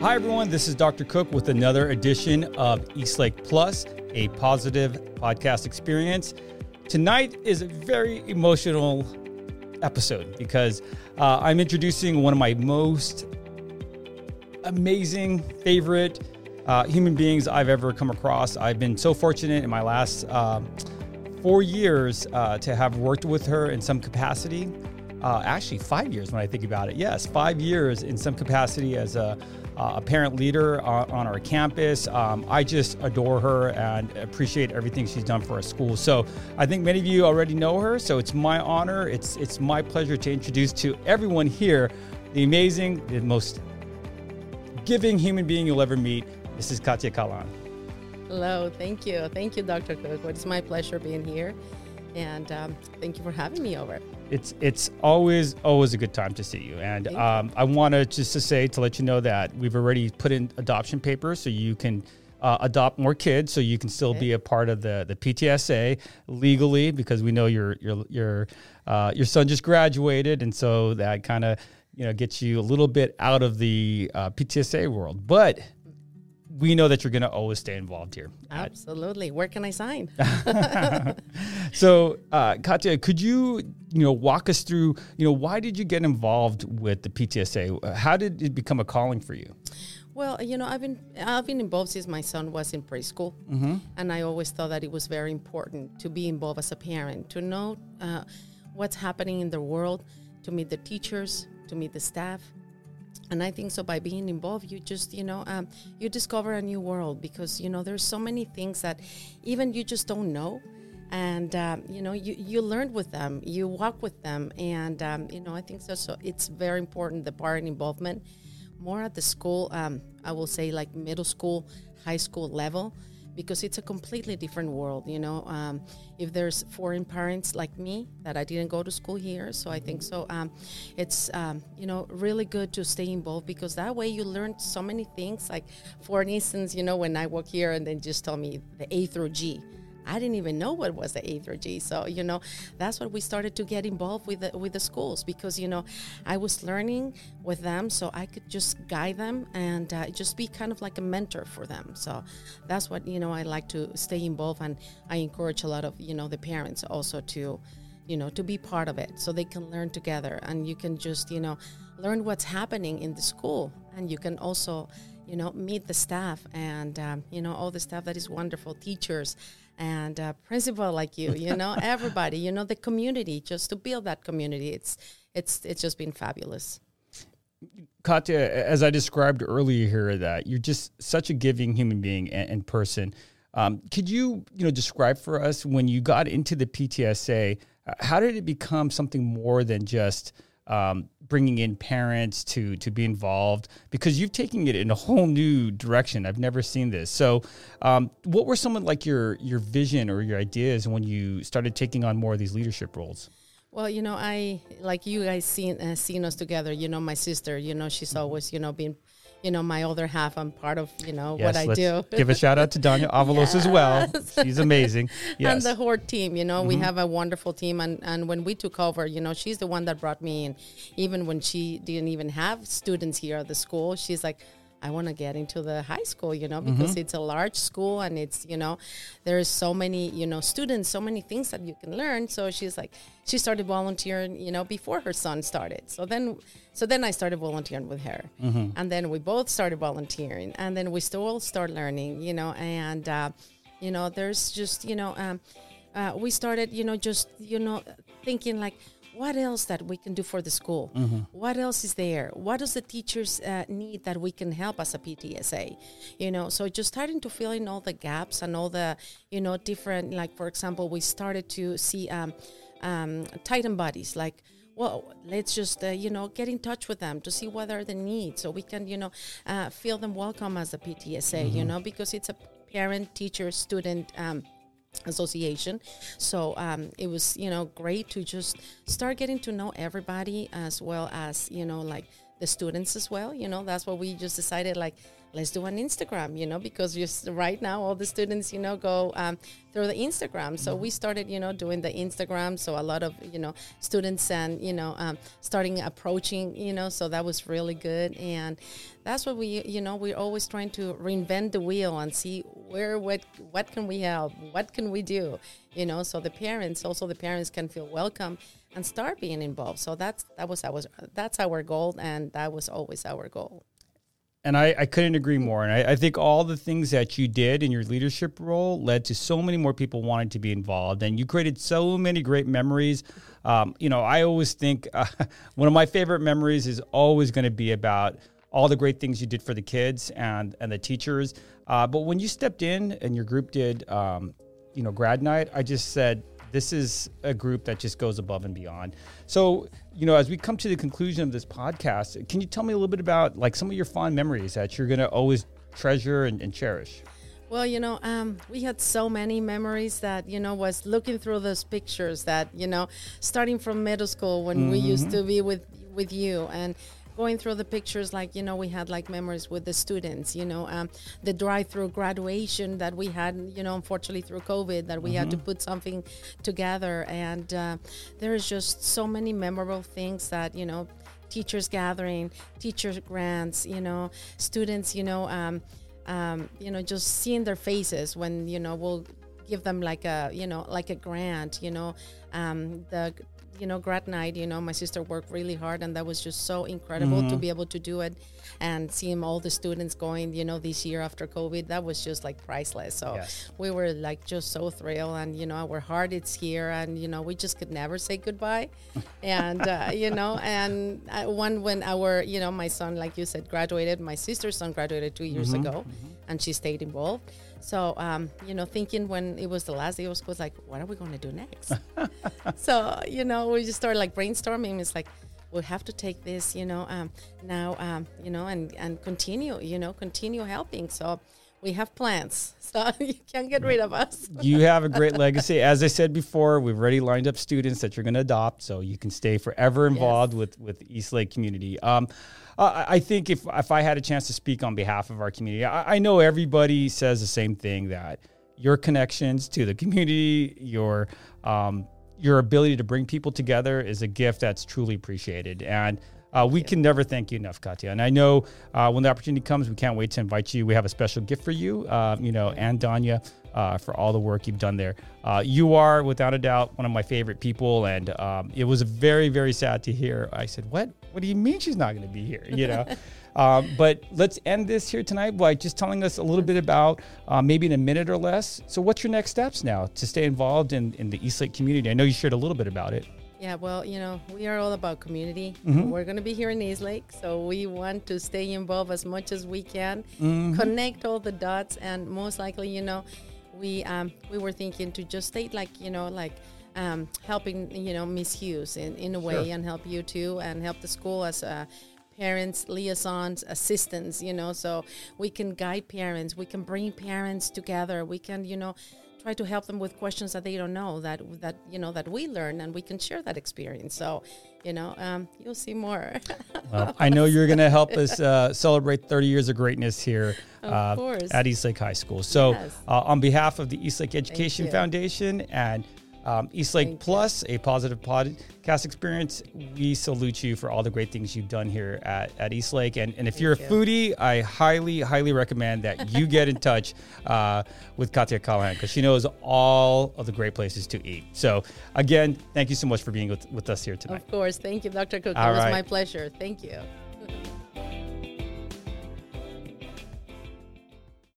Hi, everyone. This is Dr. Cook with another edition of Eastlake Plus, a positive podcast experience. Tonight is a very emotional episode because uh, I'm introducing one of my most amazing, favorite uh, human beings I've ever come across. I've been so fortunate in my last uh, four years uh, to have worked with her in some capacity. Uh, actually, five years when I think about it. Yes, five years in some capacity as a uh, a parent leader on, on our campus. Um, I just adore her and appreciate everything she's done for our school. So I think many of you already know her. So it's my honor. It's it's my pleasure to introduce to everyone here the amazing, the most giving human being you'll ever meet. This is Katya Kalan. Hello, thank you. Thank you, Dr. Cook. It's my pleasure being here. And um, thank you for having me over. It's it's always always a good time to see you, and um, I want to just to say to let you know that we've already put in adoption papers, so you can uh, adopt more kids, so you can still okay. be a part of the the PTSA legally, because we know your your your uh, your son just graduated, and so that kind of you know gets you a little bit out of the uh, PTSA world, but we know that you're going to always stay involved here. Absolutely. Where can I sign? so, uh, Katya, could you, you know, walk us through, you know, why did you get involved with the PTSA? How did it become a calling for you? Well, you know, I've been I've been involved since my son was in preschool, mm-hmm. and I always thought that it was very important to be involved as a parent, to know uh, what's happening in the world, to meet the teachers, to meet the staff, and i think so by being involved you just you know um, you discover a new world because you know there's so many things that even you just don't know. And um, you know you, you learn with them you walk with them. And um, you know i think so. So it's very important the parent involvement. More at the school um, i will say like middle school high school level because it's a completely different world. You know, um, if there's foreign parents like me that I didn't go to school here, so I think so. Um, it's um, you know really good to stay involved because that way you learn so many things. Like for instance, you know, when I work here and then just tell me the A through G. I didn't even know what was the A through G. So you know, that's what we started to get involved with the, with the schools because you know, I was learning with them, so I could just guide them and uh, just be kind of like a mentor for them. So that's what you know I like to stay involved, and I encourage a lot of you know the parents also to you know to be part of it so they can learn together and you can just you know learn what's happening in the school and you can also you know meet the staff and um, you know all the staff that is wonderful teachers and uh, principal like you you know everybody you know the community just to build that community it's it's it's just been fabulous. Katya as i described earlier here that you're just such a giving human being and, and person um, could you you know describe for us when you got into the ptsa how did it become something more than just um, bringing in parents to to be involved because you've taken it in a whole new direction. I've never seen this. So, um, what were some of like your your vision or your ideas when you started taking on more of these leadership roles? Well, you know, I like you guys seen uh, seen us together. You know, my sister. You know, she's always you know been you know, my other half. I'm part of, you know, yes, what I do. give a shout out to Danya Avalos yes. as well. She's amazing. Yes. And the whole team, you know, mm-hmm. we have a wonderful team. And, and when we took over, you know, she's the one that brought me in. Even when she didn't even have students here at the school, she's like, I want to get into the high school, you know, because mm-hmm. it's a large school and it's, you know, there's so many, you know, students, so many things that you can learn. So she's like, she started volunteering, you know, before her son started. So then, so then I started volunteering with her, mm-hmm. and then we both started volunteering, and then we still start learning, you know, and, uh, you know, there's just, you know, um, uh, we started, you know, just, you know, thinking like, what else that we can do for the school mm-hmm. what else is there what does the teachers uh, need that we can help as a ptsa you know so just starting to fill in all the gaps and all the you know different like for example we started to see um, um, titan bodies like well, let's just uh, you know get in touch with them to see what are the needs, so we can you know uh, feel them welcome as a PTSA. Mm-hmm. You know because it's a parent, teacher, student um, association. So um, it was you know great to just start getting to know everybody as well as you know like the students as well. You know that's what we just decided like let's do an Instagram, you know, because just right now all the students, you know, go um, through the Instagram. So we started, you know, doing the Instagram. So a lot of, you know, students and, you know, um, starting approaching, you know, so that was really good. And that's what we, you know, we're always trying to reinvent the wheel and see where, what, what can we help? What can we do? You know, so the parents, also the parents can feel welcome and start being involved. So that's, that was our, that's our goal. And that was always our goal. And I, I couldn't agree more. And I, I, think all the things that you did in your leadership role led to so many more people wanting to be involved. And you created so many great memories. Um, you know, I always think uh, one of my favorite memories is always going to be about all the great things you did for the kids and, and the teachers. Uh, but when you stepped in and your group did, um, you know, grad night, I just said, this is a group that just goes above and beyond. So, you know, as we come to the conclusion of this podcast, can you tell me a little bit about like some of your fond memories that you're going to always treasure and, and cherish? Well, you know, um, we had so many memories that you know was looking through those pictures that you know, starting from middle school when mm-hmm. we used mm-hmm. to be with with you and going through the pictures, like you know, we had like memories with the students. You know, um, the drive-through graduation that we had. You know, unfortunately through COVID, that we mm-hmm. had to mm-hmm. put something together, and uh, there is just so many memorable things that you know, teachers gathering, teacher grants. You know, students. You know. Um, um, you know, just seeing their faces when you know we'll give them like a you know like a grant. You know, um, the you know, grad night, you know, my sister worked really hard and that was just so incredible mm-hmm. to be able to do it and seeing all the students going, you know, this year after COVID, that was just like priceless. So yes. we were like just so thrilled and, you know, our heart is here and, you know, we just could never say goodbye. and, uh, you know, and uh, one, when our, you know, my son, like you said, graduated, my sister's son graduated two years mm-hmm. ago mm-hmm. And she stayed involved. So, um, you know, thinking when it was the last day of school, was like, what are we going to do next? so, you know, we just started like brainstorming. It's like, we have to take this, you know, um, now, um, you know, and, and continue, you know, continue helping. So we have plans. So you can't get rid of us. you have a great legacy. As I said before, we've already lined up students that you're going to adopt. So you can stay forever involved yes. with, with East Lake community. Um, I think if if I had a chance to speak on behalf of our community, I, I know everybody says the same thing that your connections to the community, your um, your ability to bring people together is a gift that's truly appreciated. And uh, we can never thank you enough, Katia. And I know uh, when the opportunity comes, we can't wait to invite you. We have a special gift for you, uh, you know, and Danya uh, for all the work you've done there. Uh, you are, without a doubt, one of my favorite people, and um, it was very, very sad to hear. I said, "What? What do you mean she's not going to be here?" You know. um, but let's end this here tonight by just telling us a little bit about uh, maybe in a minute or less. So, what's your next steps now to stay involved in, in the East Lake community? I know you shared a little bit about it. Yeah, well, you know, we are all about community. Mm-hmm. We're going to be here in East Lake, so we want to stay involved as much as we can, mm-hmm. connect all the dots, and most likely, you know, we um, we were thinking to just stay like you know like um, helping you know Miss Hughes in, in a way sure. and help you too and help the school as a parents liaisons assistants you know so we can guide parents we can bring parents together we can you know try to help them with questions that they don't know that that you know that we learn and we can share that experience. So you know um, you'll see more. Well, i know you're going to help us uh, celebrate 30 years of greatness here uh, at eastlake high school. So yes. uh, on behalf of the eastlake education foundation and um, Eastlake Thank Plus, you. a positive podcast experience. We salute you for all the great things you've done here at, at Eastlake. And, and if Thank you're a foodie, I highly, highly recommend that you get in touch uh, with Katia Callahan because she knows all of the great places to eat. So, again, thank you so much for being with, with us here tonight. Of course. Thank you, Dr. Cook. All it was right. my pleasure. Thank you.